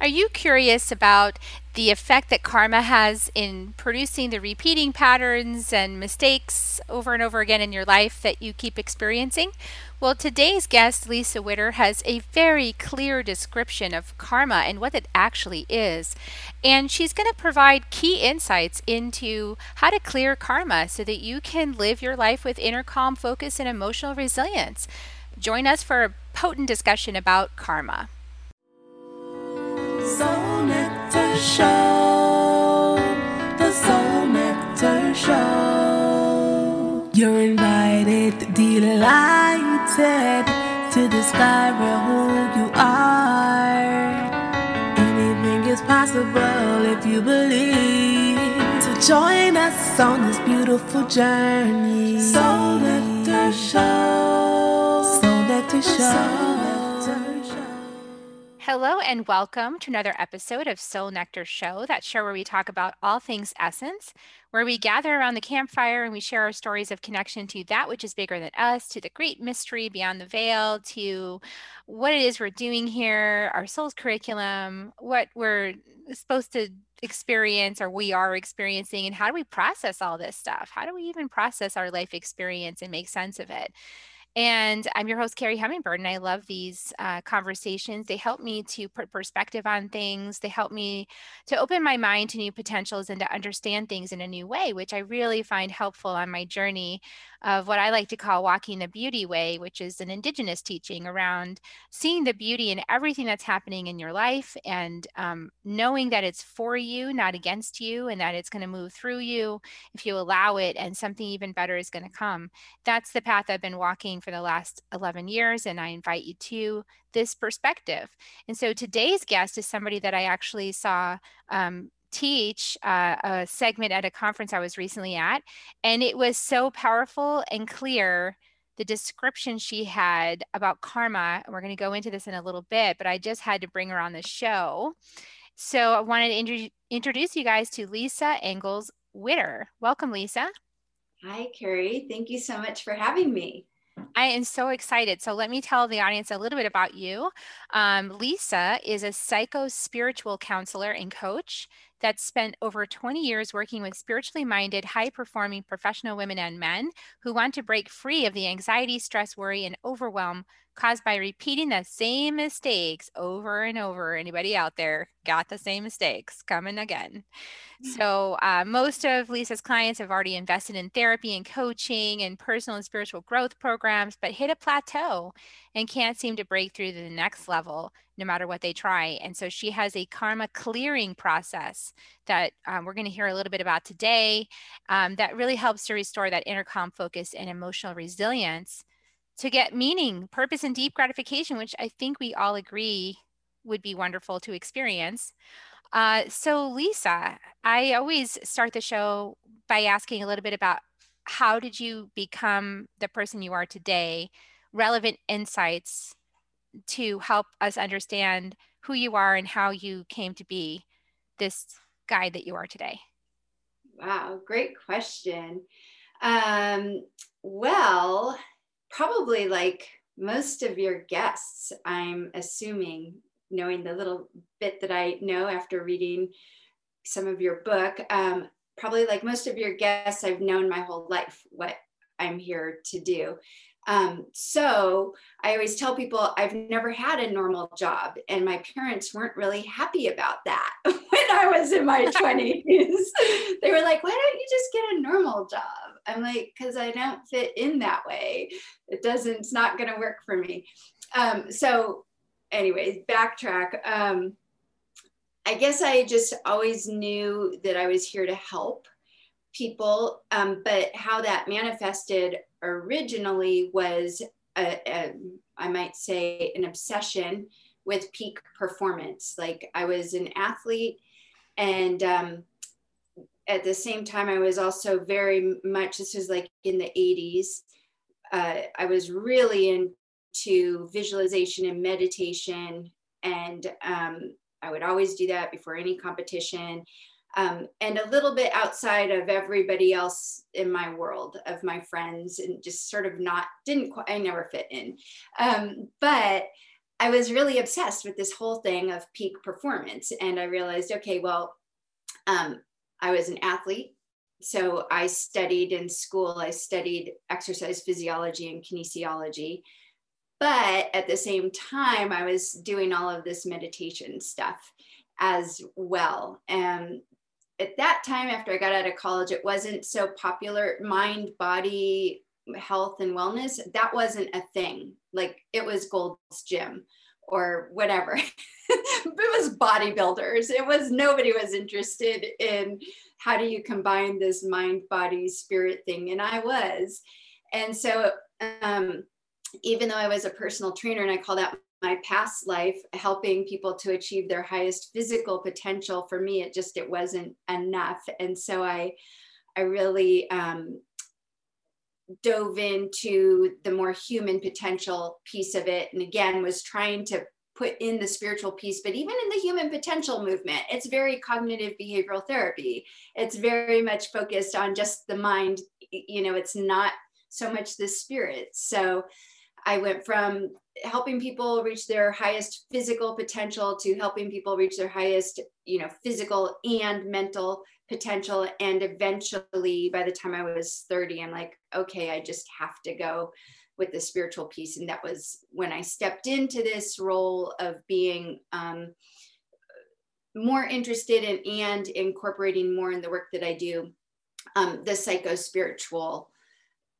Are you curious about the effect that karma has in producing the repeating patterns and mistakes over and over again in your life that you keep experiencing? Well, today's guest, Lisa Witter, has a very clear description of karma and what it actually is. And she's going to provide key insights into how to clear karma so that you can live your life with inner calm, focus, and emotional resilience. Join us for a potent discussion about karma. Soul Nectar Show. The Soul Nectar Show. You're invited, delighted to discover who you are. Anything is possible if you believe. So join us on this beautiful journey. Soul Nectar Show. Soul Nectar Show. Hello and welcome to another episode of Soul Nectar Show, that show where we talk about all things essence, where we gather around the campfire and we share our stories of connection to that which is bigger than us, to the great mystery beyond the veil, to what it is we're doing here, our soul's curriculum, what we're supposed to experience or we are experiencing, and how do we process all this stuff? How do we even process our life experience and make sense of it? And I'm your host, Carrie Hummingbird, and I love these uh, conversations. They help me to put perspective on things. They help me to open my mind to new potentials and to understand things in a new way, which I really find helpful on my journey of what I like to call walking the beauty way, which is an indigenous teaching around seeing the beauty in everything that's happening in your life and um, knowing that it's for you, not against you, and that it's going to move through you if you allow it, and something even better is going to come. That's the path I've been walking for the last 11 years, and I invite you to this perspective. And so today's guest is somebody that I actually saw um, teach uh, a segment at a conference I was recently at, and it was so powerful and clear the description she had about karma. We're going to go into this in a little bit, but I just had to bring her on the show. So I wanted to introduce you guys to Lisa Engels Witter. Welcome, Lisa. Hi, Carrie. Thank you so much for having me. I am so excited. So, let me tell the audience a little bit about you. Um, Lisa is a psycho spiritual counselor and coach that spent over 20 years working with spiritually minded, high performing professional women and men who want to break free of the anxiety, stress, worry, and overwhelm caused by repeating the same mistakes over and over. Anybody out there got the same mistakes coming again? Mm. So, uh, most of Lisa's clients have already invested in therapy and coaching and personal and spiritual growth programs, but hit a plateau and can't seem to break through to the next level no matter what they try. And so, she has a karma clearing process that um, we're going to hear a little bit about today um, that really helps to restore that inner calm focus and emotional resilience to get meaning, purpose, and deep gratification, which I think we all agree would be wonderful to experience. Uh, so, Lisa, I always start the show by asking a little bit about how did you become the person you are today, relevant insights to help us understand who you are and how you came to be this guide that you are today. Wow, great question. Um, well, probably like most of your guests, I'm assuming, knowing the little bit that I know after reading some of your book, um, probably like most of your guests, I've known my whole life what I'm here to do. Um, so I always tell people I've never had a normal job, and my parents weren't really happy about that when I was in my 20s. they were like, Why don't you just get a normal job? I'm like, Because I don't fit in that way. It doesn't, it's not going to work for me. Um, so, anyways, backtrack. Um, I guess I just always knew that I was here to help people, um, but how that manifested originally was, a, a, I might say, an obsession with peak performance. Like I was an athlete, and um, at the same time, I was also very much, this was like in the 80s, uh, I was really into visualization and meditation. And um, I would always do that before any competition um, and a little bit outside of everybody else in my world of my friends and just sort of not didn't quite, I never fit in. Um, but I was really obsessed with this whole thing of peak performance. And I realized, okay, well, um, I was an athlete. So I studied in school, I studied exercise physiology and kinesiology. But at the same time, I was doing all of this meditation stuff as well. And at that time, after I got out of college, it wasn't so popular. Mind, body, health, and wellness, that wasn't a thing. Like it was Gold's Gym or whatever. it was bodybuilders. It was nobody was interested in how do you combine this mind, body, spirit thing. And I was. And so, um, even though I was a personal trainer and I call that my past life helping people to achieve their highest physical potential for me it just it wasn't enough and so i i really um, dove into the more human potential piece of it and again was trying to put in the spiritual piece but even in the human potential movement it's very cognitive behavioral therapy it's very much focused on just the mind you know it's not so much the spirit so I went from helping people reach their highest physical potential to helping people reach their highest, you know, physical and mental potential. And eventually, by the time I was 30, I'm like, okay, I just have to go with the spiritual piece. And that was when I stepped into this role of being um, more interested in and incorporating more in the work that I do, um, the psycho spiritual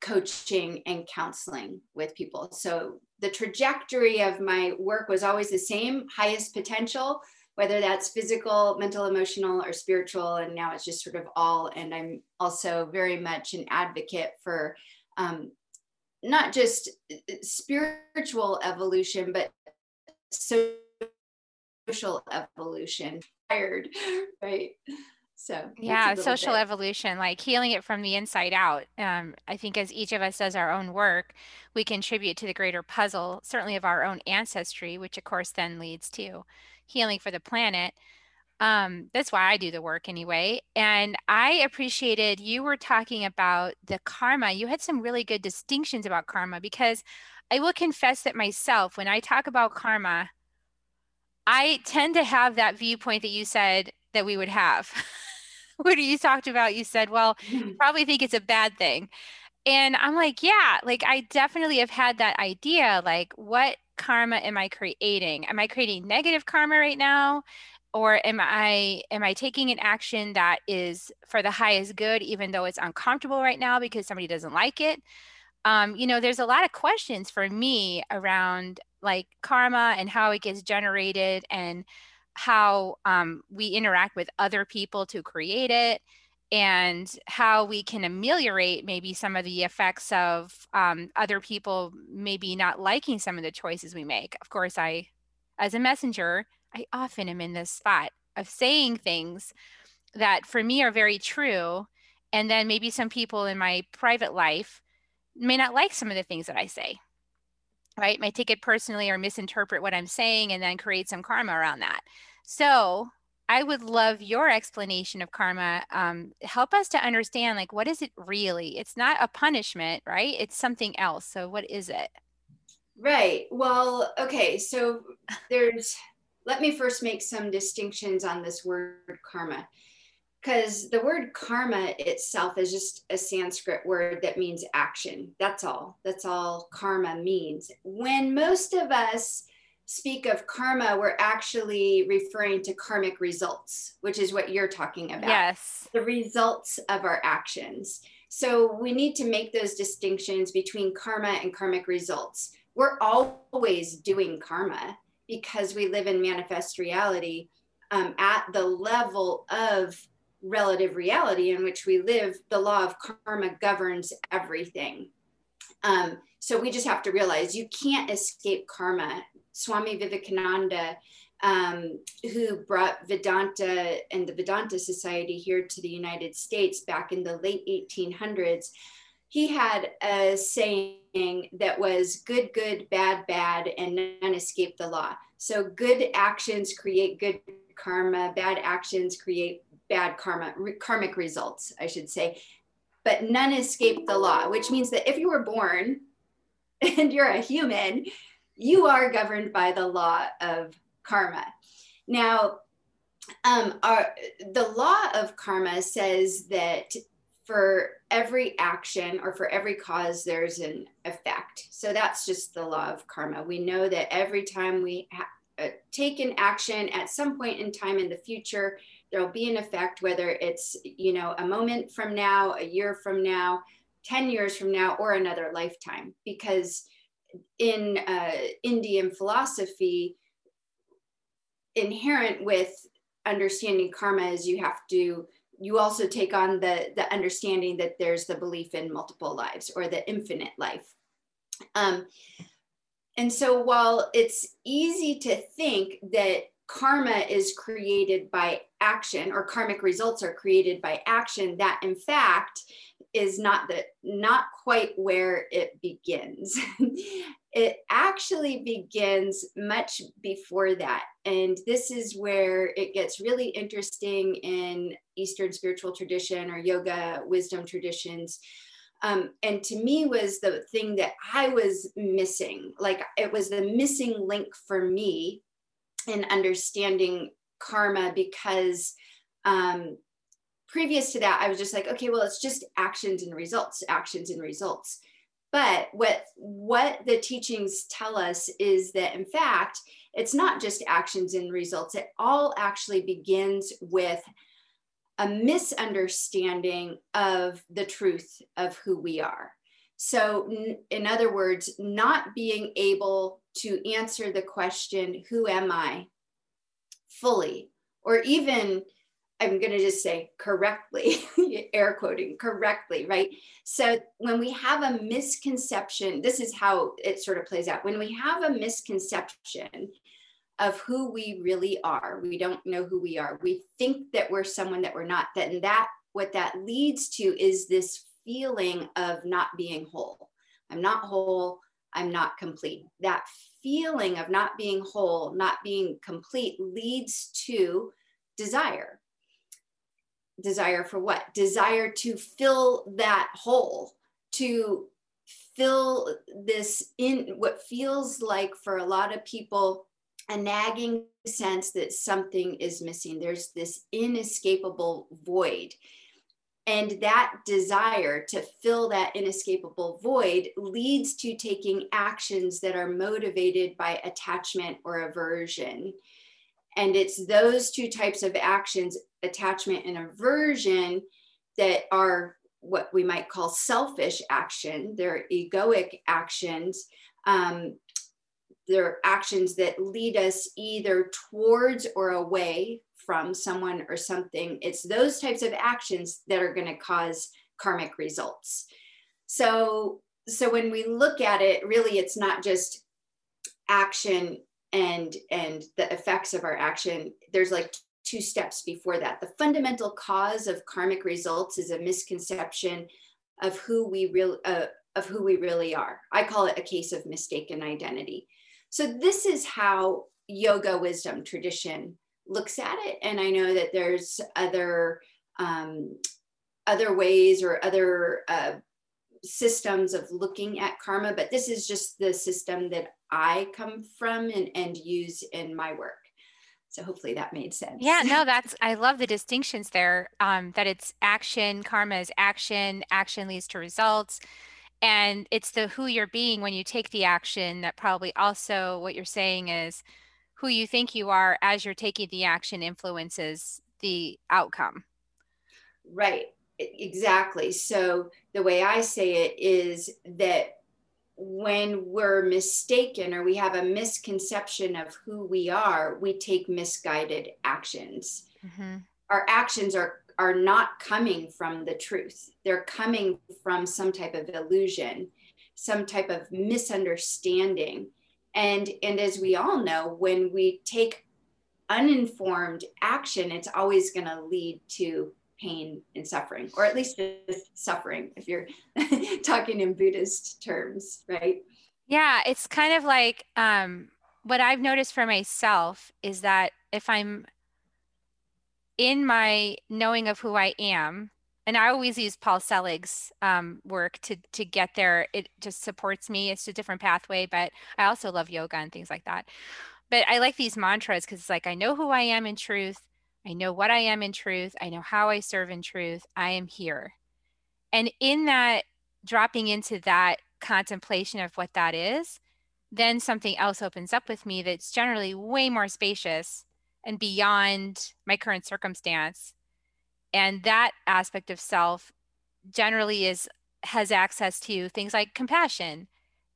coaching and counseling with people. So the trajectory of my work was always the same highest potential, whether that's physical, mental, emotional, or spiritual. And now it's just sort of all. And I'm also very much an advocate for um, not just uh, spiritual evolution, but social evolution. Tired, right? So yeah, social bit. evolution, like healing it from the inside out. Um, I think as each of us does our own work, we contribute to the greater puzzle, certainly of our own ancestry, which of course then leads to healing for the planet. Um, that's why I do the work anyway. And I appreciated you were talking about the karma. You had some really good distinctions about karma because I will confess that myself, when I talk about karma, I tend to have that viewpoint that you said that we would have. what you talked about, you said, well, you probably think it's a bad thing. And I'm like, yeah, like I definitely have had that idea. Like, what karma am I creating? Am I creating negative karma right now? Or am I am I taking an action that is for the highest good, even though it's uncomfortable right now because somebody doesn't like it? Um, you know, there's a lot of questions for me around like karma and how it gets generated and how um, we interact with other people to create it and how we can ameliorate maybe some of the effects of um, other people maybe not liking some of the choices we make. Of course, I, as a messenger, I often am in this spot of saying things that for me are very true. And then maybe some people in my private life may not like some of the things that I say, right? May take it personally or misinterpret what I'm saying and then create some karma around that. So I would love your explanation of karma. Um, help us to understand, like, what is it really? It's not a punishment, right? It's something else. So, what is it? Right. Well, okay. So, there's, let me first make some distinctions on this word karma. Because the word karma itself is just a Sanskrit word that means action. That's all. That's all karma means. When most of us, speak of karma, we're actually referring to karmic results, which is what you're talking about. Yes. The results of our actions. So we need to make those distinctions between karma and karmic results. We're always doing karma because we live in manifest reality um, at the level of relative reality in which we live. The law of karma governs everything. Um, so we just have to realize you can't escape karma. Swami Vivekananda, um, who brought Vedanta and the Vedanta Society here to the United States back in the late 1800s, he had a saying that was good, good, bad, bad, and none escape the law. So good actions create good karma, bad actions create bad karma, re- karmic results, I should say. But none escape the law, which means that if you were born and you're a human, you are governed by the law of karma. Now, um, our, the law of karma says that for every action or for every cause, there's an effect. So that's just the law of karma. We know that every time we ha- uh, take an action at some point in time in the future, there'll be an effect, whether it's, you know, a moment from now, a year from now, 10 years from now, or another lifetime. Because in uh, Indian philosophy, inherent with understanding karma is you have to you also take on the the understanding that there's the belief in multiple lives or the infinite life. Um, and so while it's easy to think that karma is created by action or karmic results are created by action that in fact is not the not quite where it begins it actually begins much before that and this is where it gets really interesting in eastern spiritual tradition or yoga wisdom traditions um, and to me was the thing that i was missing like it was the missing link for me in understanding karma because um, previous to that, I was just like, okay, well, it's just actions and results, actions and results. But what what the teachings tell us is that in fact, it's not just actions and results. It all actually begins with a misunderstanding of the truth of who we are. So, in other words, not being able to answer the question, Who am I? fully, or even I'm going to just say correctly, air quoting correctly, right? So when we have a misconception, this is how it sort of plays out. When we have a misconception of who we really are, we don't know who we are. We think that we're someone that we're not. That that what that leads to is this feeling of not being whole. I'm not whole. I'm not complete. That feeling of not being whole, not being complete leads to desire desire for what? Desire to fill that hole, to fill this in what feels like for a lot of people a nagging sense that something is missing. There's this inescapable void. And that desire to fill that inescapable void leads to taking actions that are motivated by attachment or aversion. And it's those two types of actions, attachment and aversion, that are what we might call selfish action. They're egoic actions. Um, they're actions that lead us either towards or away from someone or something. It's those types of actions that are going to cause karmic results. So, so when we look at it, really, it's not just action and and the effects of our action there's like two steps before that. The fundamental cause of karmic results is a misconception of who we real uh, of who we really are. I call it a case of mistaken identity. So this is how yoga wisdom tradition looks at it. And i know that there's other um, other ways or other uh, systems of looking at karma, but this is just the system that I come from and, and use in my work. So hopefully that made sense. Yeah, no, that's I love the distinctions there. Um, that it's action, karma is action, action leads to results. And it's the who you're being when you take the action that probably also what you're saying is who you think you are as you're taking the action influences the outcome. Right. Exactly. So the way I say it is that when we're mistaken or we have a misconception of who we are, we take misguided actions. Mm-hmm. Our actions are are not coming from the truth. They're coming from some type of illusion, some type of misunderstanding. And and as we all know, when we take uninformed action, it's always going to lead to pain and suffering, or at least suffering if you're talking in Buddhist terms, right? Yeah, it's kind of like um, what I've noticed for myself is that if I'm in my knowing of who I am, and I always use Paul Selig's um, work to to get there. It just supports me. It's a different pathway, but I also love yoga and things like that. But I like these mantras because it's like I know who I am in truth. I know what I am in truth. I know how I serve in truth. I am here. And in that, dropping into that contemplation of what that is, then something else opens up with me that's generally way more spacious and beyond my current circumstance and that aspect of self generally is has access to things like compassion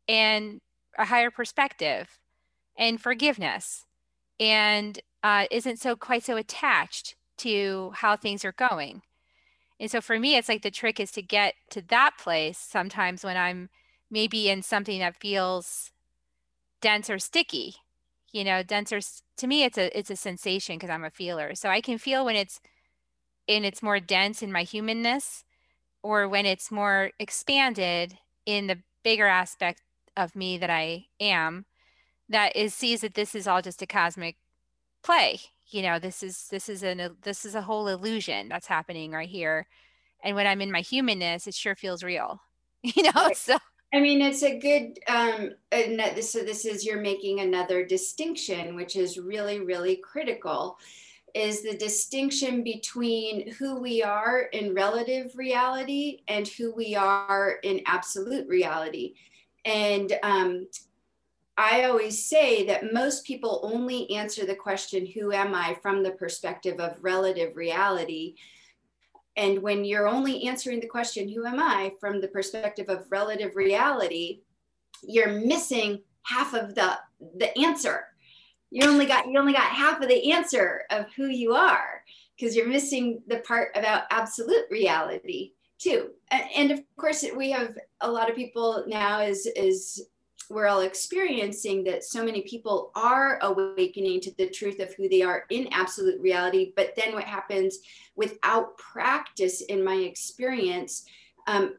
and a higher perspective and forgiveness and uh, isn't so quite so attached to how things are going. And so for me it's like the trick is to get to that place sometimes when i'm maybe in something that feels dense or sticky you know dense or to me it's a it's a sensation because i'm a feeler. So i can feel when it's and it's more dense in my humanness or when it's more expanded in the bigger aspect of me that I am that is sees that this is all just a cosmic play you know this is this is an this is a whole illusion that's happening right here and when i'm in my humanness it sure feels real you know right. so I mean, it's a good. Um, so this is you're making another distinction, which is really, really critical is the distinction between who we are in relative reality and who we are in absolute reality. And um, I always say that most people only answer the question, Who am I, from the perspective of relative reality. And when you're only answering the question, Who am I, from the perspective of relative reality, you're missing half of the, the answer you only got you only got half of the answer of who you are because you're missing the part about absolute reality too and, and of course we have a lot of people now is is we're all experiencing that so many people are awakening to the truth of who they are in absolute reality but then what happens without practice in my experience um,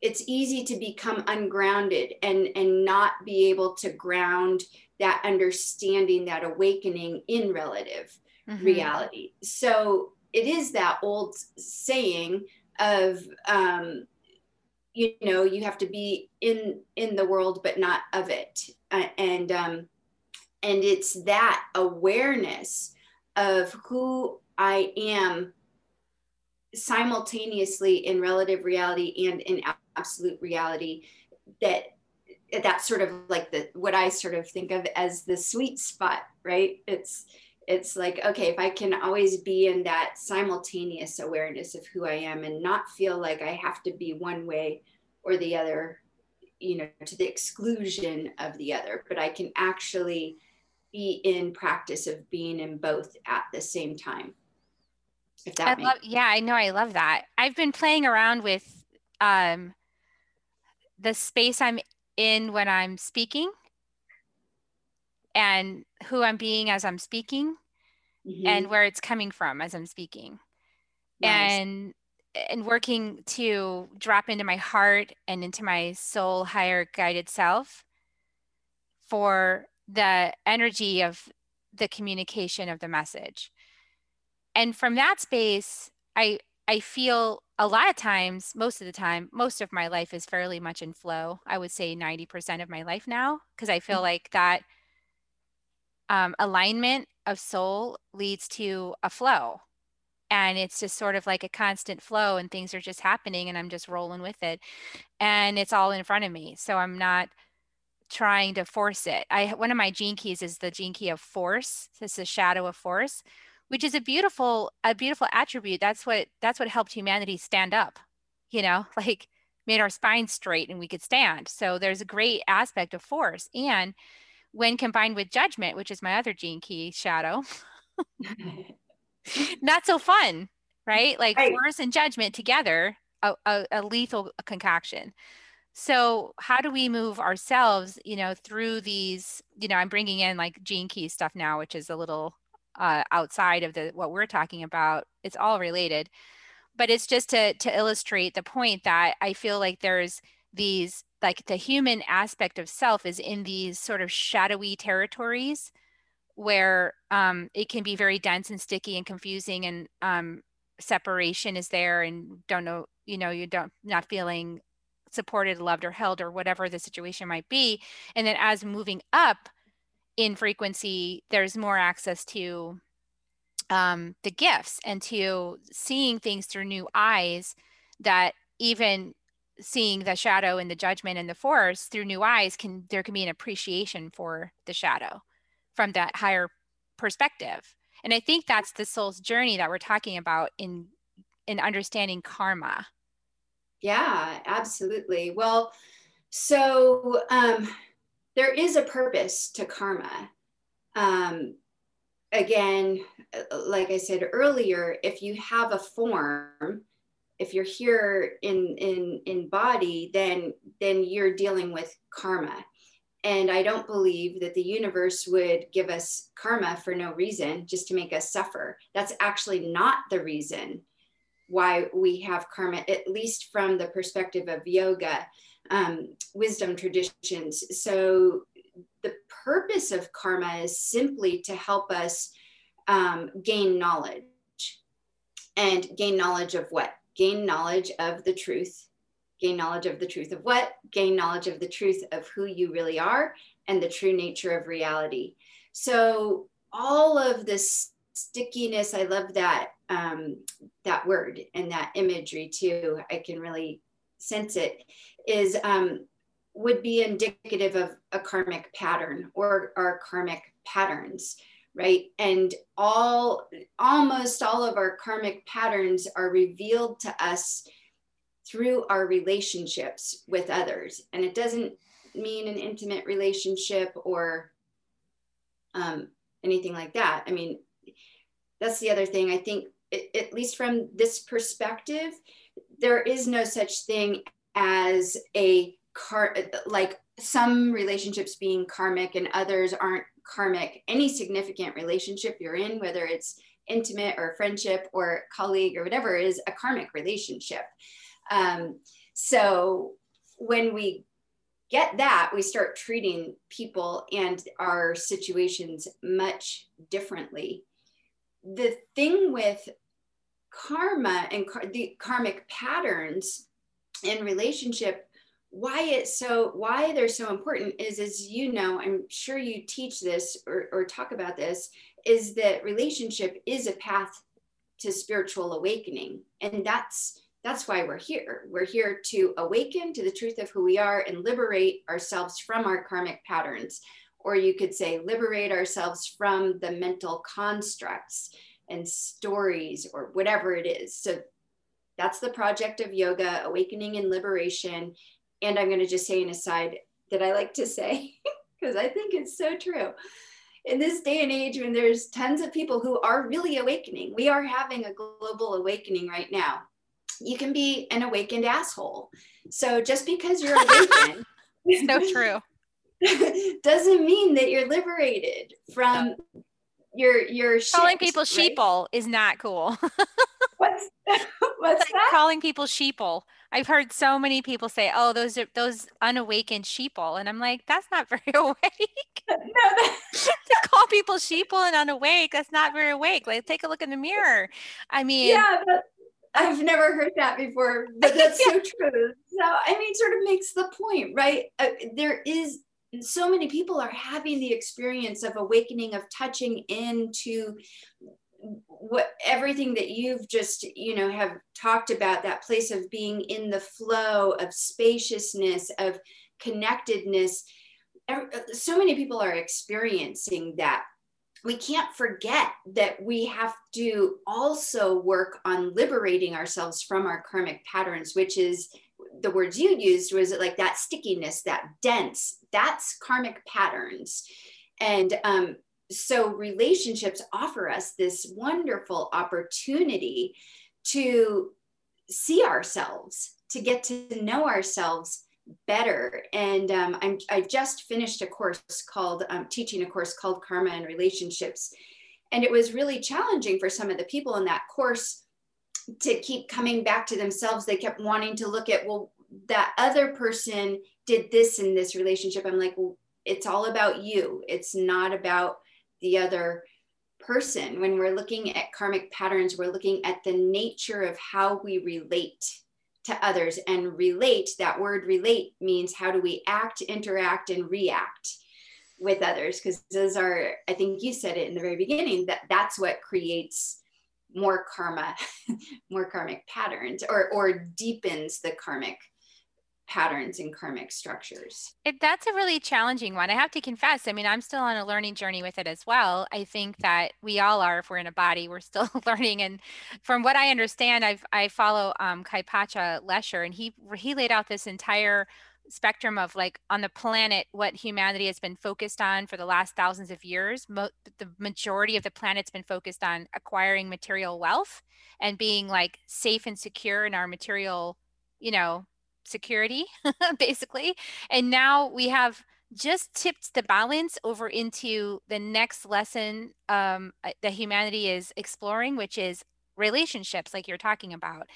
it's easy to become ungrounded and and not be able to ground that understanding, that awakening in relative mm-hmm. reality. So it is that old saying of, um, you know, you have to be in in the world but not of it, uh, and um, and it's that awareness of who I am simultaneously in relative reality and in absolute reality that that's sort of like the what I sort of think of as the sweet spot, right? It's it's like okay, if I can always be in that simultaneous awareness of who I am and not feel like I have to be one way or the other, you know, to the exclusion of the other, but I can actually be in practice of being in both at the same time. If that I love, yeah, I know I love that. I've been playing around with um the space I'm in when I'm speaking and who I'm being as I'm speaking mm-hmm. and where it's coming from as I'm speaking. Nice. And and working to drop into my heart and into my soul higher guided self for the energy of the communication of the message. And from that space, I I feel a lot of times, most of the time, most of my life is fairly much in flow. I would say 90% of my life now, because I feel mm-hmm. like that um, alignment of soul leads to a flow. And it's just sort of like a constant flow, and things are just happening, and I'm just rolling with it. And it's all in front of me. So I'm not trying to force it. I one of my gene keys is the gene key of force. This is the shadow of force which is a beautiful a beautiful attribute that's what that's what helped humanity stand up you know like made our spine straight and we could stand so there's a great aspect of force and when combined with judgment which is my other gene key shadow not so fun right like right. force and judgment together a, a, a lethal concoction so how do we move ourselves you know through these you know i'm bringing in like gene key stuff now which is a little uh, outside of the what we're talking about. It's all related, but it's just to to illustrate the point that I feel like there's these like the human aspect of self is in these sort of shadowy territories where um, it can be very dense and sticky and confusing and um, separation is there and don't know you know you don't not feeling supported loved or held or whatever the situation might be. And then as moving up in frequency there's more access to um, the gifts and to seeing things through new eyes that even seeing the shadow and the judgment and the force through new eyes can there can be an appreciation for the shadow from that higher perspective. And i think that's the soul's journey that we're talking about in in understanding karma. Yeah absolutely. Well so um there is a purpose to karma. Um again like i said earlier if you have a form if you're here in in in body then then you're dealing with karma. And i don't believe that the universe would give us karma for no reason just to make us suffer. That's actually not the reason why we have karma at least from the perspective of yoga um, wisdom traditions. So the purpose of karma is simply to help us um, gain knowledge. And gain knowledge of what gain knowledge of the truth. Gain knowledge of the truth of what? Gain knowledge of the truth of who you really are and the true nature of reality. So, all of this stickiness, I love that um, that word and that imagery too. I can really sense it. Is um, would be indicative of a karmic pattern or our karmic patterns right? And all almost all of our karmic patterns are revealed to us through our relationships with others. And it doesn't mean an intimate relationship or um, anything like that. I mean that's the other thing. I think it, at least from this perspective there is no such thing as a car like some relationships being karmic and others aren't karmic, any significant relationship you're in, whether it's intimate or friendship or colleague or whatever, is a karmic relationship. Um, so when we get that, we start treating people and our situations much differently. The thing with karma and car- the karmic patterns in relationship why it's so why they're so important is as you know i'm sure you teach this or, or talk about this is that relationship is a path to spiritual awakening. And that's that's why we're here. We're here to awaken to the truth of who we are and liberate ourselves from our karmic patterns. Or you could say liberate ourselves from the mental constructs and stories or whatever it is. So that's the project of yoga awakening and liberation and I'm going to just say an aside that I like to say because I think it's so true. In this day and age, when there's tons of people who are really awakening, we are having a global awakening right now. You can be an awakened asshole. So just because you're awakened, so true, doesn't mean that you're liberated from your your calling people right? sheeple is not cool. what's what's like that? Calling people sheeple. I've heard so many people say, "Oh, those are those unawakened sheeple," and I'm like, "That's not very awake." no, to call people sheeple and unawake, that's not very awake. Like, take a look in the mirror. I mean, yeah, but I've never heard that before, but that's yeah. so true. So, I mean, sort of makes the point, right? Uh, there is so many people are having the experience of awakening, of touching into what everything that you've just you know have talked about that place of being in the flow of spaciousness of connectedness. So many people are experiencing that. We can't forget that we have to also work on liberating ourselves from our karmic patterns which is the words you used was it like that stickiness that dense that's karmic patterns. And um, so relationships offer us this wonderful opportunity to see ourselves to get to know ourselves better. And um, I'm, i just finished a course called um, teaching a course called karma and relationships. And it was really challenging for some of the people in that course to keep coming back to themselves. They kept wanting to look at well that other person did this in this relationship. I'm like well it's all about you. It's not about the other person. When we're looking at karmic patterns, we're looking at the nature of how we relate to others. And relate, that word relate means how do we act, interact, and react with others? Because those are, I think you said it in the very beginning, that that's what creates more karma, more karmic patterns, or or deepens the karmic patterns and karmic structures. It, that's a really challenging one. I have to confess. I mean, I'm still on a learning journey with it as well. I think that we all are. If we're in a body, we're still learning. And from what I understand, I've I follow um, Kaypacha Lescher, and he he laid out this entire spectrum of like on the planet what humanity has been focused on for the last thousands of years Mo- the majority of the planet's been focused on acquiring material wealth and being like safe and secure in our material you know security, basically. And now we have just tipped the balance over into the next lesson um, uh, that humanity is exploring, which is relationships, like you're talking about.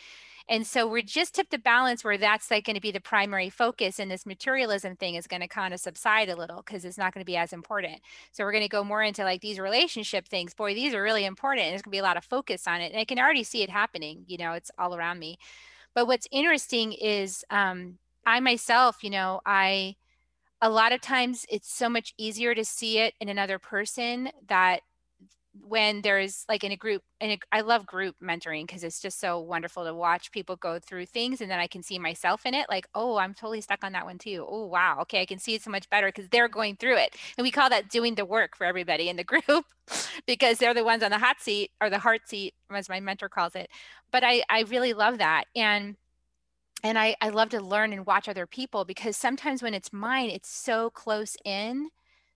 And so we're just tipped the balance where that's like going to be the primary focus, and this materialism thing is going to kind of subside a little because it's not going to be as important. So we're going to go more into like these relationship things. Boy, these are really important. There's going to be a lot of focus on it, and I can already see it happening. You know, it's all around me. But what's interesting is um, I myself, you know, I a lot of times it's so much easier to see it in another person that when there's like in a group and I love group mentoring because it's just so wonderful to watch people go through things and then I can see myself in it like oh I'm totally stuck on that one too. Oh wow okay I can see it so much better because they're going through it. And we call that doing the work for everybody in the group because they're the ones on the hot seat or the heart seat as my mentor calls it. But I I really love that and and I, I love to learn and watch other people because sometimes when it's mine it's so close in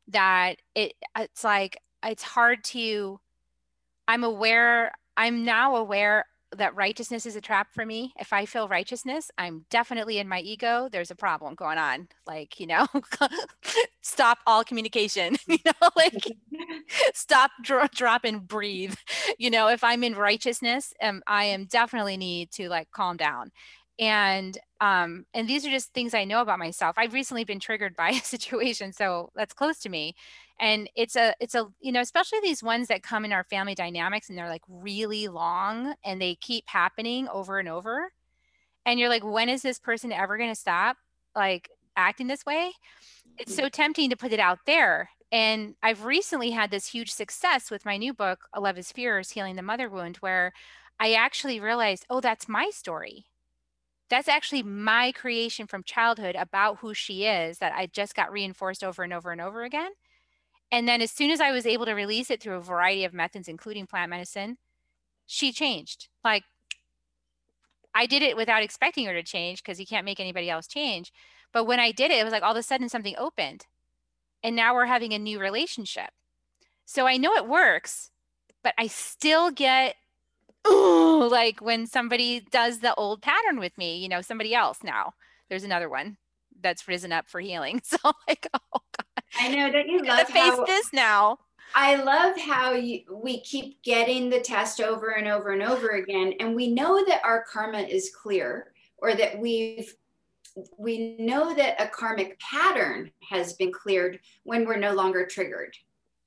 that it it's like it's hard to i'm aware i'm now aware that righteousness is a trap for me. If i feel righteousness i'm definitely in my ego. There's a problem going on. Like you know stop all communication you know like stop dro- drop and breathe. You know if i'm in righteousness um, i am definitely need to like calm down. And um and these are just things i know about myself. I've recently been triggered by a situation so that's close to me and it's a it's a you know especially these ones that come in our family dynamics and they're like really long and they keep happening over and over and you're like when is this person ever going to stop like acting this way it's mm. so tempting to put it out there and i've recently had this huge success with my new book "Love Is Fierce healing the mother wound where i actually realized oh that's my story that's actually my creation from childhood about who she is that I just got reinforced over and over and over again. And then as soon as I was able to release it through a variety of methods, including plant medicine, she changed. Like I did it without expecting her to change because you can't make anybody else change. But when I did it, it was like all of a sudden something opened. And now we're having a new relationship. So I know it works, but I still get ooh, like when somebody does the old pattern with me, you know, somebody else now. There's another one that's risen up for healing. So like, oh. I know that you love face how, this now. I love how you, we keep getting the test over and over and over again. And we know that our karma is clear or that we've we know that a karmic pattern has been cleared when we're no longer triggered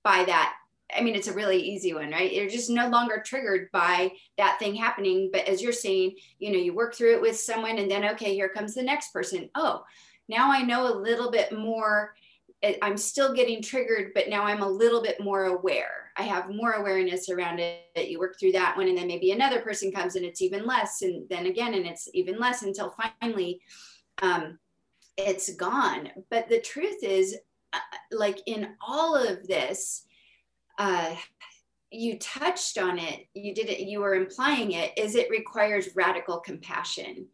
by that I mean, it's a really easy one, right? You're just no longer triggered by that thing happening. But as you're saying, you know, you work through it with someone and then, okay, here comes the next person. Oh, now I know a little bit more. I'm still getting triggered, but now I'm a little bit more aware. I have more awareness around it. You work through that one, and then maybe another person comes and it's even less. And then again, and it's even less until finally um, it's gone. But the truth is, uh, like in all of this, uh, you touched on it you did it you were implying it is it requires radical compassion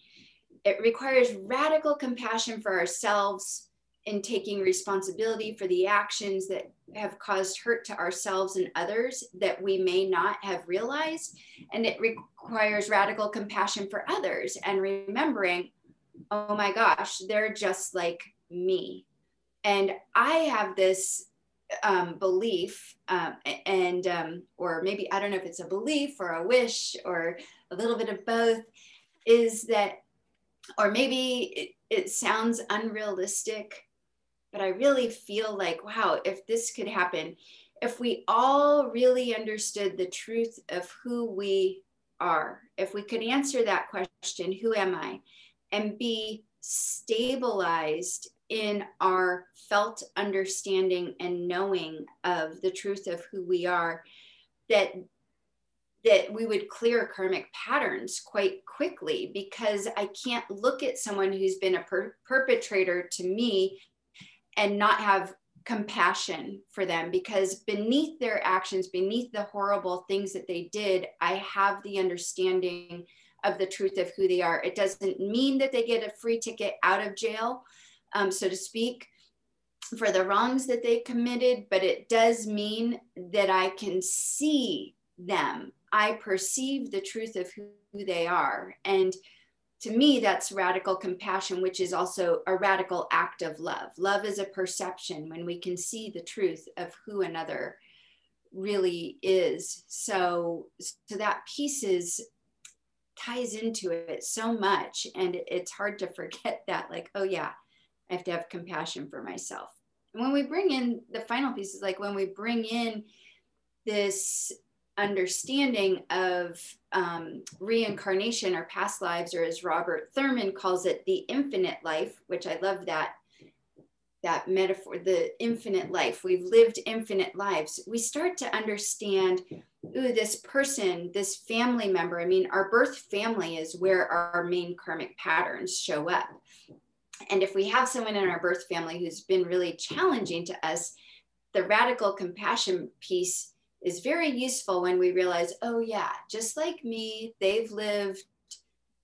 it requires radical compassion for ourselves in taking responsibility for the actions that have caused hurt to ourselves and others that we may not have realized. And it requires radical compassion for others and remembering oh my gosh they're just like me. And i have this um, belief um, and um, or maybe i don't know if it's a belief or a wish or a little bit of both is that or maybe it, it sounds unrealistic but i really feel like wow if this could happen if we all really understood the truth of who we are, if we could answer that question, who am I, and be stabilized in our felt understanding and knowing of the truth of who we are, that that we would clear karmic patterns quite quickly because I can't look at someone who's been a per- perpetrator to me and not have compassion for them because beneath their actions, beneath the horrible things that they did, I have the understanding of the truth of who they are. It doesn't mean that they get a free ticket out of jail, um, so to speak, for the wrongs that they committed, but it does mean that I can see them. I perceive the truth of who they are. And to me, that's radical compassion, which is also a radical act of love. Love is a perception when we can see the truth of who another really is. So, so that piece is ties into it so much, and it's hard to forget that. Like, oh yeah, I have to have compassion for myself. And when we bring in the final pieces, like when we bring in this understanding of um, reincarnation or past lives, or as Robert Thurman calls it, the infinite life, which I love that that metaphor, the infinite life. We've lived infinite lives. We start to understand, ooh, this person, this family member. I mean, our birth family is where our main karmic patterns show up. And if we have someone in our birth family who's been really challenging to us, the radical compassion piece is very useful when we realize, oh, yeah, just like me, they've lived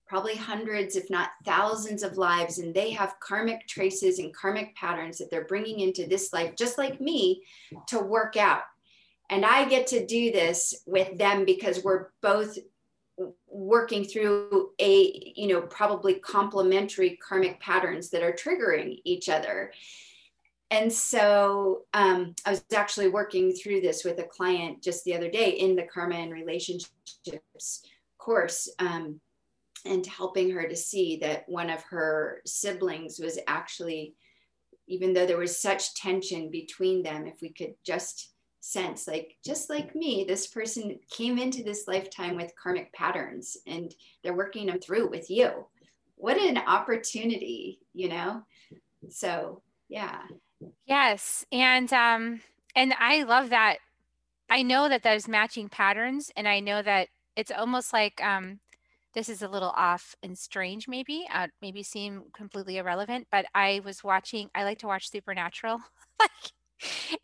probably hundreds, if not thousands of lives, and they have karmic traces and karmic patterns that they're bringing into this life, just like me, to work out. And I get to do this with them because we're both working through a, you know, probably complementary karmic patterns that are triggering each other and so um, I was actually working through this with a client just the other day in the karma and relationships course um, and helping her to see that one of her siblings was actually, even though there was such tension between them, if we could just sense like just like me this person came into this lifetime with karmic patterns and they're working them through with you. What an opportunity you know? So yeah Yes, and um, and I love that. I know that there's matching patterns, and I know that it's almost like um, this is a little off and strange, maybe, uh, maybe seem completely irrelevant. But I was watching. I like to watch Supernatural, like,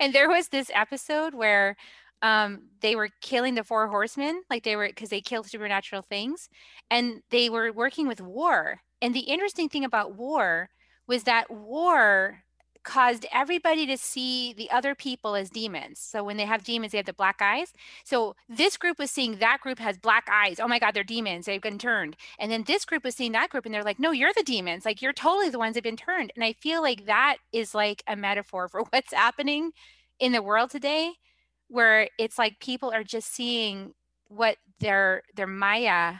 and there was this episode where um, they were killing the four horsemen, like they were because they killed supernatural things, and they were working with war. And the interesting thing about war was that war caused everybody to see the other people as demons. So when they have demons, they have the black eyes. So this group was seeing that group has black eyes. Oh my God, they're demons. They've been turned. And then this group was seeing that group and they're like, no, you're the demons. Like you're totally the ones that have been turned. And I feel like that is like a metaphor for what's happening in the world today, where it's like people are just seeing what their their Maya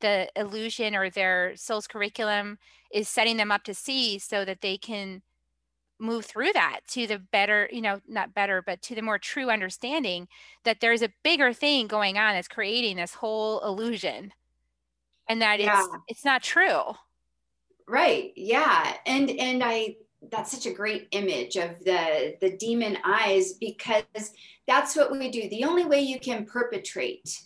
the illusion or their soul's curriculum is setting them up to see so that they can move through that to the better you know not better but to the more true understanding that there's a bigger thing going on that's creating this whole illusion and that yeah. it's it's not true right yeah and and i that's such a great image of the the demon eyes because that's what we do the only way you can perpetrate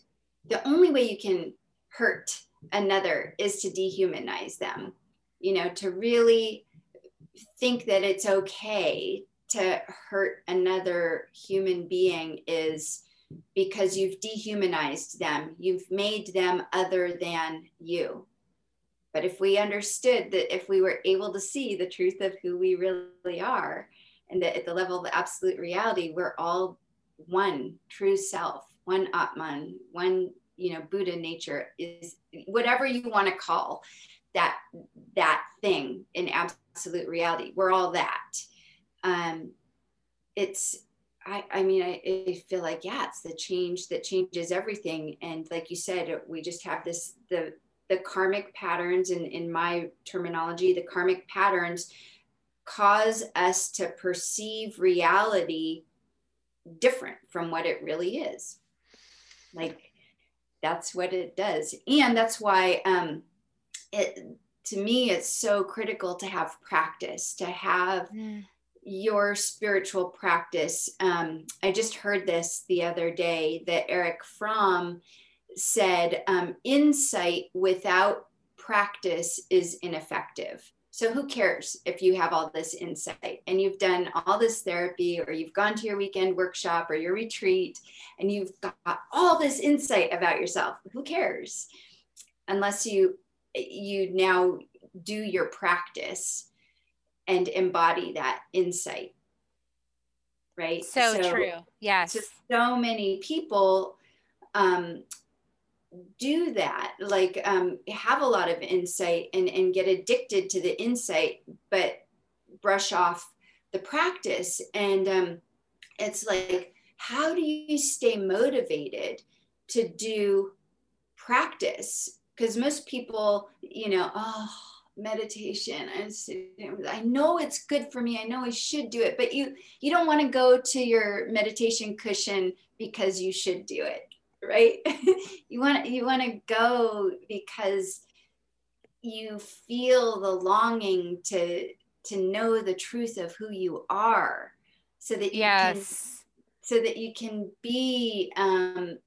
the only way you can hurt another is to dehumanize them you know to really think that it's okay to hurt another human being is because you've dehumanized them, you've made them other than you. But if we understood that if we were able to see the truth of who we really are, and that at the level of absolute reality, we're all one true self, one Atman, one you know Buddha nature is whatever you want to call that that thing in absolute reality. We're all that. Um, it's I, I mean, I, I, feel like, yeah, it's the change that changes everything. And like you said, we just have this, the, the karmic patterns and in, in my terminology, the karmic patterns cause us to perceive reality different from what it really is. Like that's what it does. And that's why um, it, to me, it's so critical to have practice, to have mm. your spiritual practice. Um, I just heard this the other day that Erich Fromm said um, insight without practice is ineffective. So who cares if you have all this insight and you've done all this therapy or you've gone to your weekend workshop or your retreat and you've got all this insight about yourself. Who cares? Unless you you now do your practice and embody that insight. Right? So, so true. Yes. So, so many people um, do that like um, have a lot of insight and, and get addicted to the insight but brush off the practice and um, it's like how do you stay motivated to do practice because most people you know oh meditation I, know it's good for me i know i should do it but you you don't want to go to your meditation cushion because you should do it right you want you want to go because you feel the longing to to know the truth of who you are so that you yes. can so that you can be um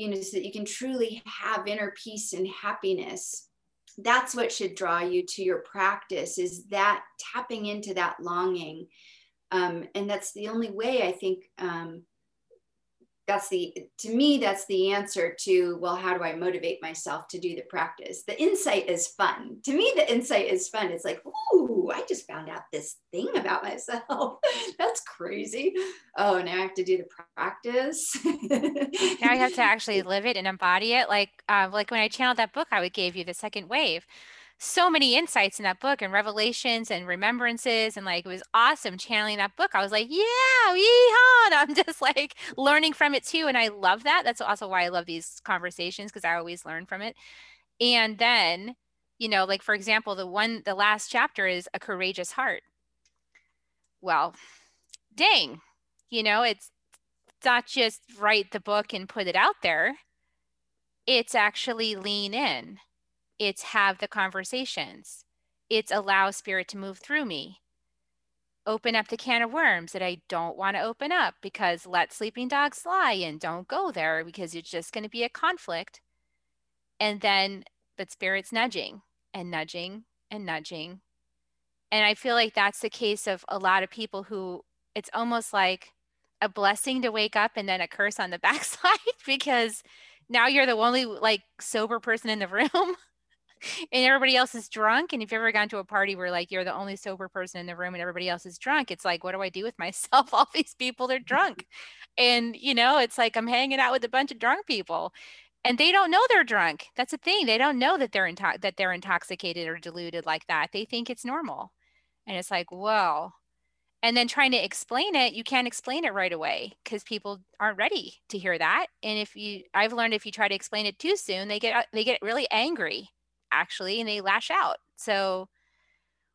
you know so that you can truly have inner peace and happiness. That's what should draw you to your practice is that tapping into that longing. Um, and that's the only way i think um, that's the to me that's the answer to well how do i motivate myself to do the practice? The insight is fun. To me the insight is fun. It's like ooh i just found out this thing about myself. That's crazy. Oh now i have to do the practice? Now i have to actually live it and embody it. Like uh, like when i channeled that book i would gave you the second wave so many insights in that book and revelations and remembrances and like it was awesome channeling that book. I was like, yeah, yeehaw. And I'm just like learning from it too. And I love that. That's also why I love these conversations because I always learn from it. And then, you know, like for example, the one, the last chapter is a courageous heart. Well, dang, you know, it's not just write the book and put it out there. It's actually lean in it's have the conversations. It's allow spirit to move through me. Open up the can of worms that I don't want to open up because let sleeping dogs lie and don't go there because it's just going to be a conflict. And then, but spirit's nudging and nudging and nudging. And I feel like that's the case of a lot of people who it's almost like a blessing to wake up and then a curse on the backside because now you're the only like sober person in the room and everybody else is drunk. And if you've ever gone to a party where like you're the only sober person in the room and everybody else is drunk, it's like, what do I do with myself? All these people, they're drunk. and you know, it's like I'm hanging out with a bunch of drunk people. And they don't know they're drunk. That's the thing. They don't know that they're into- that they're intoxicated or deluded like that. They think it's normal. And it's like, whoa. And then trying to explain it, you can't explain it right away because people aren't ready to hear that. And if you, I've learned if you try to explain it too soon, they get they get really angry actually and they lash out. So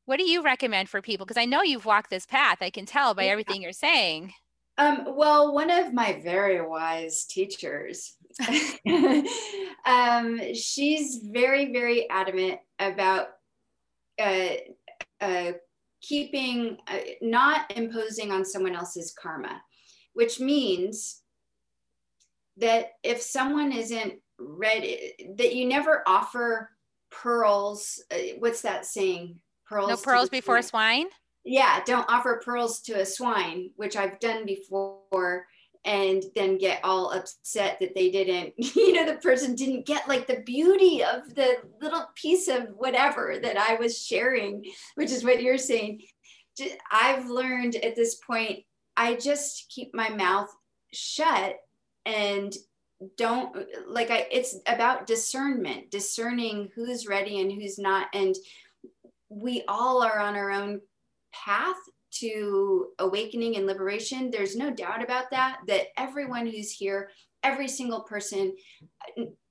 what do you recommend for people? Because I know you've walked this path. I can tell by everything you're saying. Um, well, one of my very wise teachers, um, she's very, very adamant about uh, uh, keeping, uh, not imposing on someone else's karma, which means that if someone isn't ready, that you never offer pearls. Uh, what's that saying? Pearls. No pearls before swine. Yeah, don't offer pearls to a swine, which I've done before, and then get all upset that they didn't, you know, the person didn't get like the beauty of the little piece of whatever that I was sharing, which is what you're saying. I've learned at this point, I just keep my mouth shut and don't like I it's about discernment, discerning who's ready and who's not. And we all are on our own path to awakening and liberation. There's no doubt about that, that everyone who's here, every single person,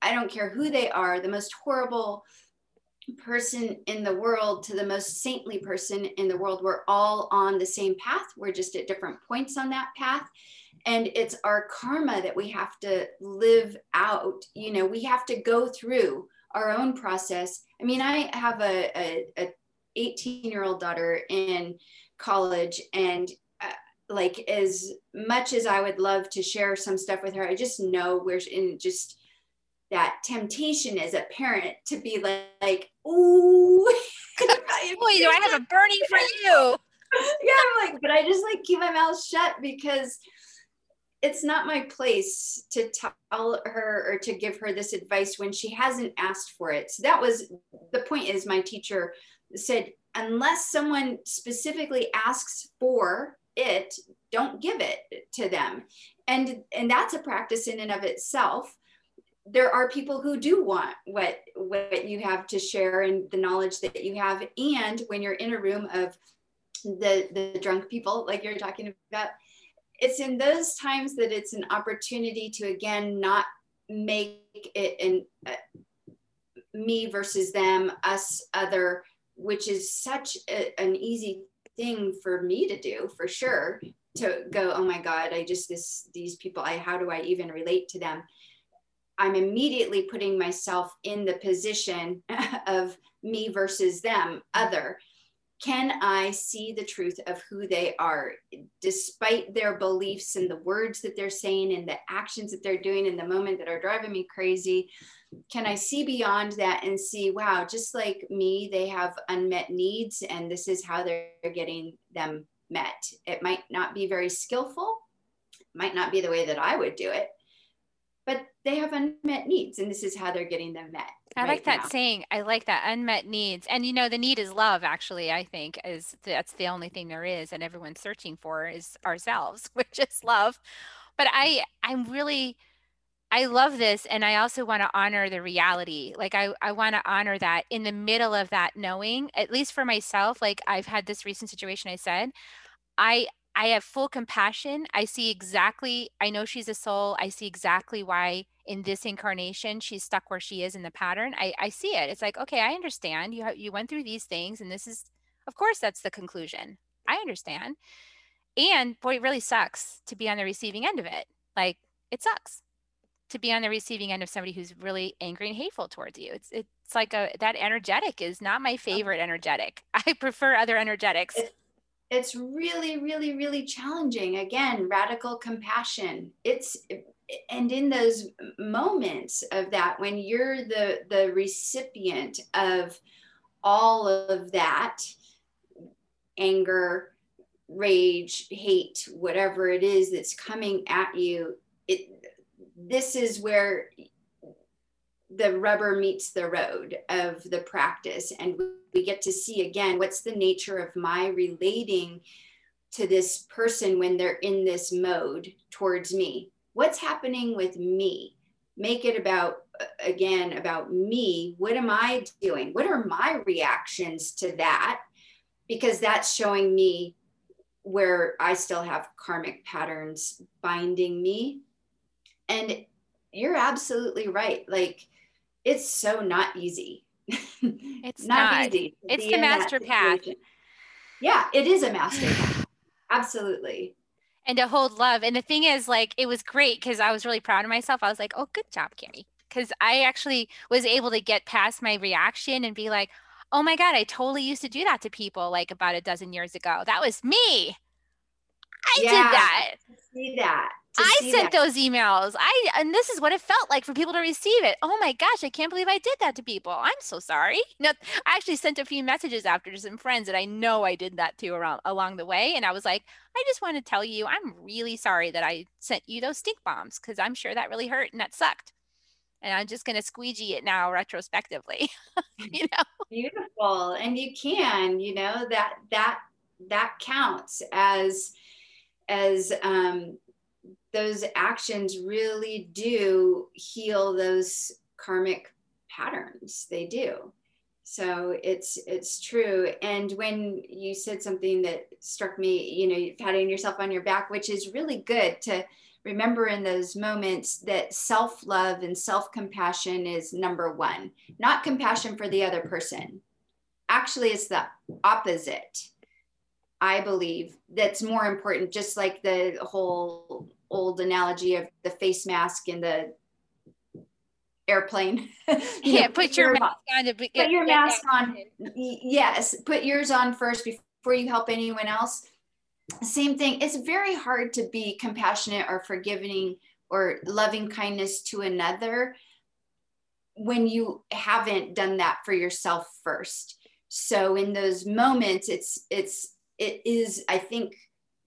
I don't care who they are, the most horrible person in the world to the most saintly person in the world, we're all on the same path. We're just at different points on that path. And it's our karma that we have to live out you know we have to go through our own process. I mean i have a, a, a 18 year old daughter in college and uh, like as much as i would love to share some stuff with her i just know where in just that temptation as a parent to be like, like ooh. Boy do i have a burning for you. Yeah i'm like but i just like keep my mouth shut because it's not my place to tell her or to give her this advice when she hasn't asked for it. So that was the point is my teacher said, unless someone specifically asks for it, don't give it to them. And and that's a practice in and of itself. There are people who do want what what you have to share and the knowledge that you have. And when you're in a room of the the drunk people like you're talking about it's in those times that it's an opportunity to again not make it an uh, me versus them us other which is such a, an easy thing for me to do for sure to go oh my god i just this these people i how do i even relate to them? I'm immediately putting myself in the position of me versus them other can I see the truth of who they are, despite their beliefs and the words that they're saying and the actions that they're doing in the moment that are driving me crazy? Can I see beyond that and see, wow, just like me, they have unmet needs, and this is how they're getting them met? It might not be very skillful, might not be the way that I would do it, they have unmet needs and this is how they're getting them met i right like that now. saying i like that unmet needs and you know the need is love actually i think is that's the only thing there is and everyone's searching for is ourselves which is love but i i'm really I love this. And I also want to honor the reality. Like, I, I want to honor that in the middle of that knowing, at least for myself, like, I've had this recent situation I said, I, I have full compassion. I see exactly, I know she's a soul. I see exactly why in this incarnation she's stuck where she is in the pattern. I, I see it. It's like, okay, I understand. You, you went through these things, and this is, of course, that's the conclusion. I understand. And boy, it really sucks to be on the receiving end of it. Like, it sucks to be on the receiving end of somebody who's really angry and hateful towards you. It's, it's like a, that energetic is not my favorite energetic. I prefer other energetics. It- it's really really really challenging. Again radical compassion. It's and in those moments of that when you're the the recipient of all of that anger rage hate whatever it is that's coming at you it this is where the rubber meets the road of the practice and we get to see again what's the nature of my relating to this person when they're in this mode towards me? What's happening with me? Make it about again about me. What am i doing? What are my reactions to that? Because that's showing me where i still have karmic patterns binding me. And you're absolutely right. Like it's so not easy it's not, not easy. It's the master path. Yeah, it is a master path. Absolutely. And to hold love. And the thing is, like, it was great because I was really proud of myself. I was like, oh, good job, Carrie. Because I actually was able to get past my reaction and be like, oh my God, I totally used to do that to people like about a dozen years ago. That was me. I yeah, did that. See that. I sent that. those emails. I and this is what it felt like for people to receive it. Oh my gosh, I can't believe I did that to people. I'm so sorry. No, I actually sent a few messages after to some friends that I know I did that to around along the way. And I was like, I just want to tell you, I'm really sorry that I sent you those stink bombs because I'm sure that really hurt and that sucked. And I'm just going to squeegee it now retrospectively. you know, beautiful. And you can, you know, that that that counts as as um those actions really do heal those karmic patterns. They do. So it's it's true. And when you said something that struck me you know patting yourself on your back which is really good to remember in those moments that self-love and self-compassion is number one not compassion for the other person. Actually it's the opposite I believe that's more important, just like the whole old analogy of the face mask in the airplane. yeah, know, put, put, your, your mask on. To put your mask on. Yes, put yours on first before you help anyone else. Same thing. It's very hard to be compassionate or forgiving or loving kindness to another when you haven't done that for yourself first. So in those moments, it's it's it is I think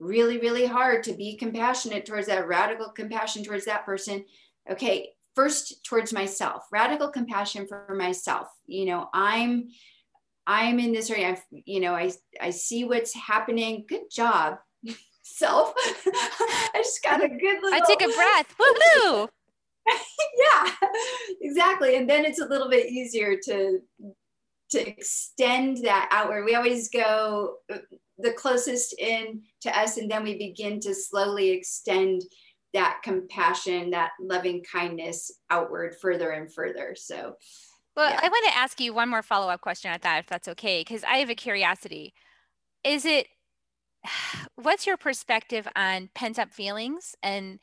really really hard to be compassionate towards that radical compassion towards that person. Okay, first towards myself, radical compassion for myself. You know, I'm I'm in this area. I, you know, I I see what's happening. Good job, self. I just got a good little. I take a breath. Woohoo! yeah, exactly. And then it's a little bit easier to to extend that outward. We always go the closest in to us, and then we begin to slowly extend that compassion, that loving kindness outward further and further. So, well, yeah. I want to ask you one more follow up question at that, if that's okay, because I have a curiosity. Is it, what's your perspective on pent up feelings and,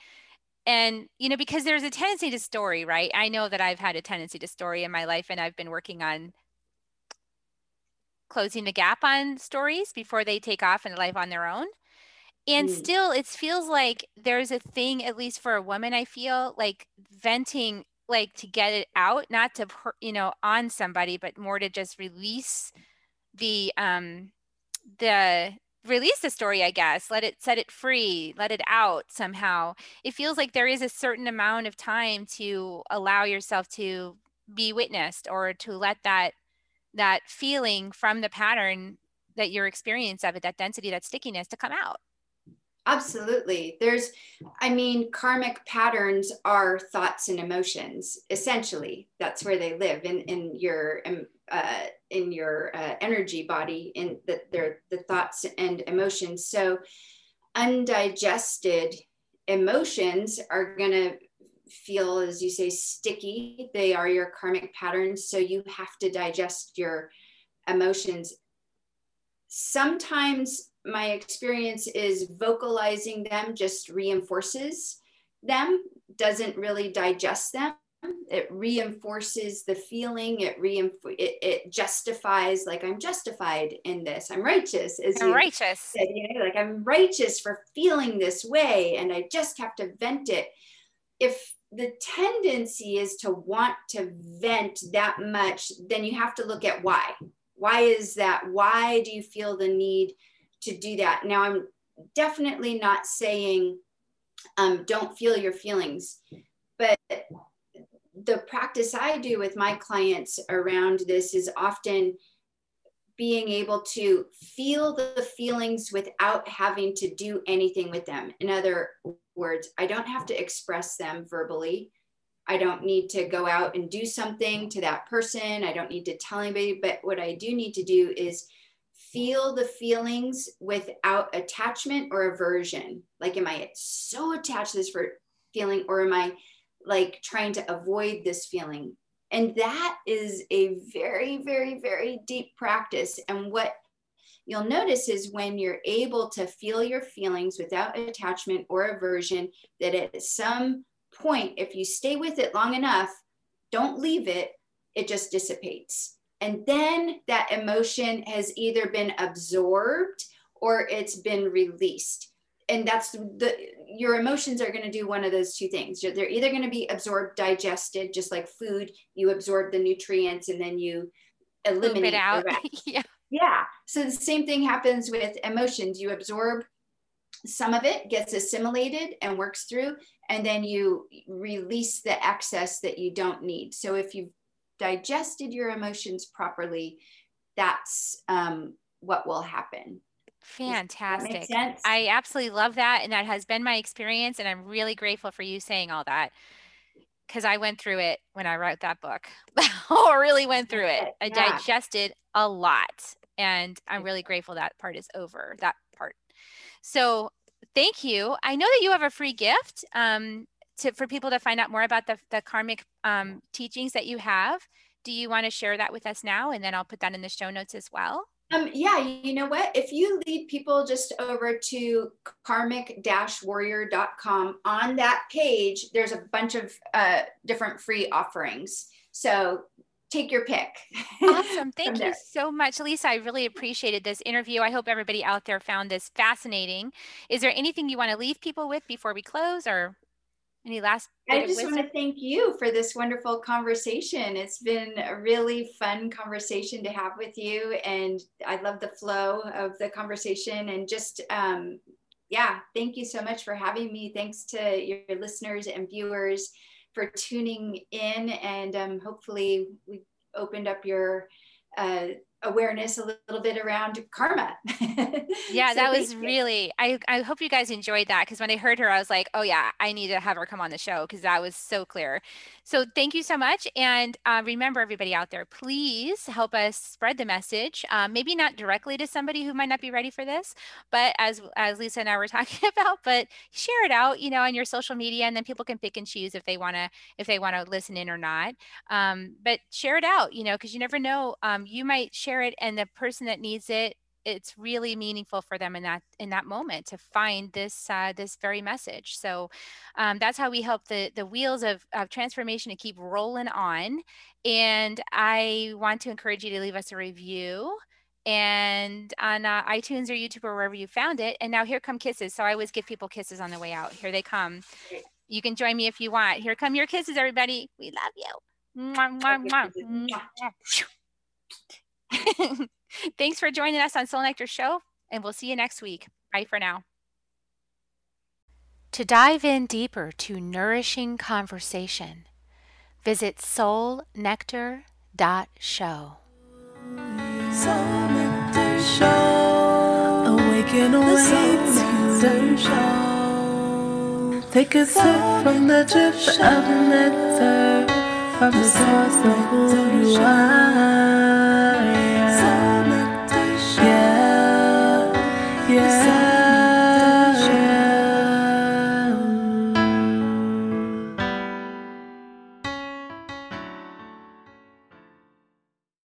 and you know because there's a tendency to story right i know that i've had a tendency to story in my life and i've been working on closing the gap on stories before they take off in life on their own. And mm. still it feels like there's a thing at least for a woman i feel like venting like to get it out not to you know on somebody but more to just release the um the release the story i guess. Let it set it free let it out somehow. It feels like there is a certain amount of time to allow yourself to be witnessed or to let that that feeling from the pattern that your experience of it that density that stickiness to come out Absolutely. There's, I mean, karmic patterns are thoughts and emotions. Essentially, that's where they live in in your uh, in your uh, energy body. In that they're the thoughts and emotions. So, undigested emotions are gonna feel, as you say, sticky. They are your karmic patterns. So you have to digest your emotions. Sometimes my experience is vocalizing them just reinforces them, doesn't really digest them. It reinforces the feeling. It reinforces. It, it, justifies, like I'm justified in this. I'm righteous. As I'm righteous. Said, you know, like I'm righteous for feeling this way, and I just have to vent it. If the tendency is to want to vent that much, then you have to look at why. Why is that? Why do you feel the need? to do that. Now, I'm definitely not saying um, don't feel your feelings, but the practice I do with my clients around this is often being able to feel the feelings without having to do anything with them. In other words, I don't have to express them verbally. I don't need to go out and do something to that person. I don't need to tell anybody. But what I do need to do is feel the feelings without attachment or aversion. Like, am I so attached to this for feeling, or am I like trying to avoid this feeling? And that is a very, very, very deep practice. And what you'll notice is when you're able to feel your feelings without attachment or aversion, that at some point, if you stay with it long enough, don't leave it, it just dissipates and then that emotion has either been absorbed or it's been released. And that's the your emotions are going to do one of those two things. They're either going to be absorbed, digested, just like food, you absorb the nutrients and then you eliminate it out. yeah. Yeah. So the same thing happens with emotions. You absorb some of it gets assimilated and works through and then you release the excess that you don't need so if you've digested your emotions properly, that's um, what will happen. Fantastic. I absolutely love that. And that has been my experience. And I'm really grateful for you saying all that because I went through it when I wrote that book. I really went through it. I yeah. digested a lot. And I'm really grateful that part is over, that part. So thank you. I know that you have a free gift. Um, to for people to find out more about the, the karmic um, teachings that you have do you want to share that with us now and then i'll put that in the show notes as well Um, yeah, you know what? If you lead people just over to karmic-warrior.com, on that page, there's a bunch of uh, different free offerings. So take your pick. Awesome. Thank you so much, Lisa. I really appreciated this interview. I hope everybody out there found this fascinating. Is there anything you want to leave people with before we close or any last? I just want to thank you for this wonderful conversation. It's been a really fun conversation to have with you. And I love the flow of the conversation and just, um, yeah, thank you so much for having me. Thanks to your listeners and viewers for tuning in. And um, hopefully, we opened up your uh, awareness a little bit around karma. yeah, so that was really, I, I hope you guys enjoyed that because when I heard her, I was like, oh, yeah, I need to have her come on the show because that was so clear. So thank you so much. And uh, remember, everybody out there, please help us spread the message. Um, maybe not directly to somebody who might not be ready for this, but as as Lisa and I were talking about, but share it out, you know, on your social media, and then people can pick and choose if they want to if they want to listen in or not. Um, but share it out, you know, because you never know. Um, you might share it, and the person that needs it it's really meaningful for them in that in that moment to find this uh, this very message. So um, that's how we help the the wheels of, of transformation to keep rolling on. And I want to encourage you to leave us a review and on uh, iTunes or YouTube or wherever you found it. And now here come kisses. So I always give people kisses on the way out. Here they come. You can join me if you want. Here come your kisses, everybody. We love you. Mwah, mwah, mwah. Thanks for joining us on Soul Nectar Show, and we'll see you next week. Bye for now. To dive in deeper to nourishing conversation, visit soulnectar.show. Soul Nectar Show. Awaken the Soul Nectar Show. Take a sip from the drip of the nectar from the source of who you are.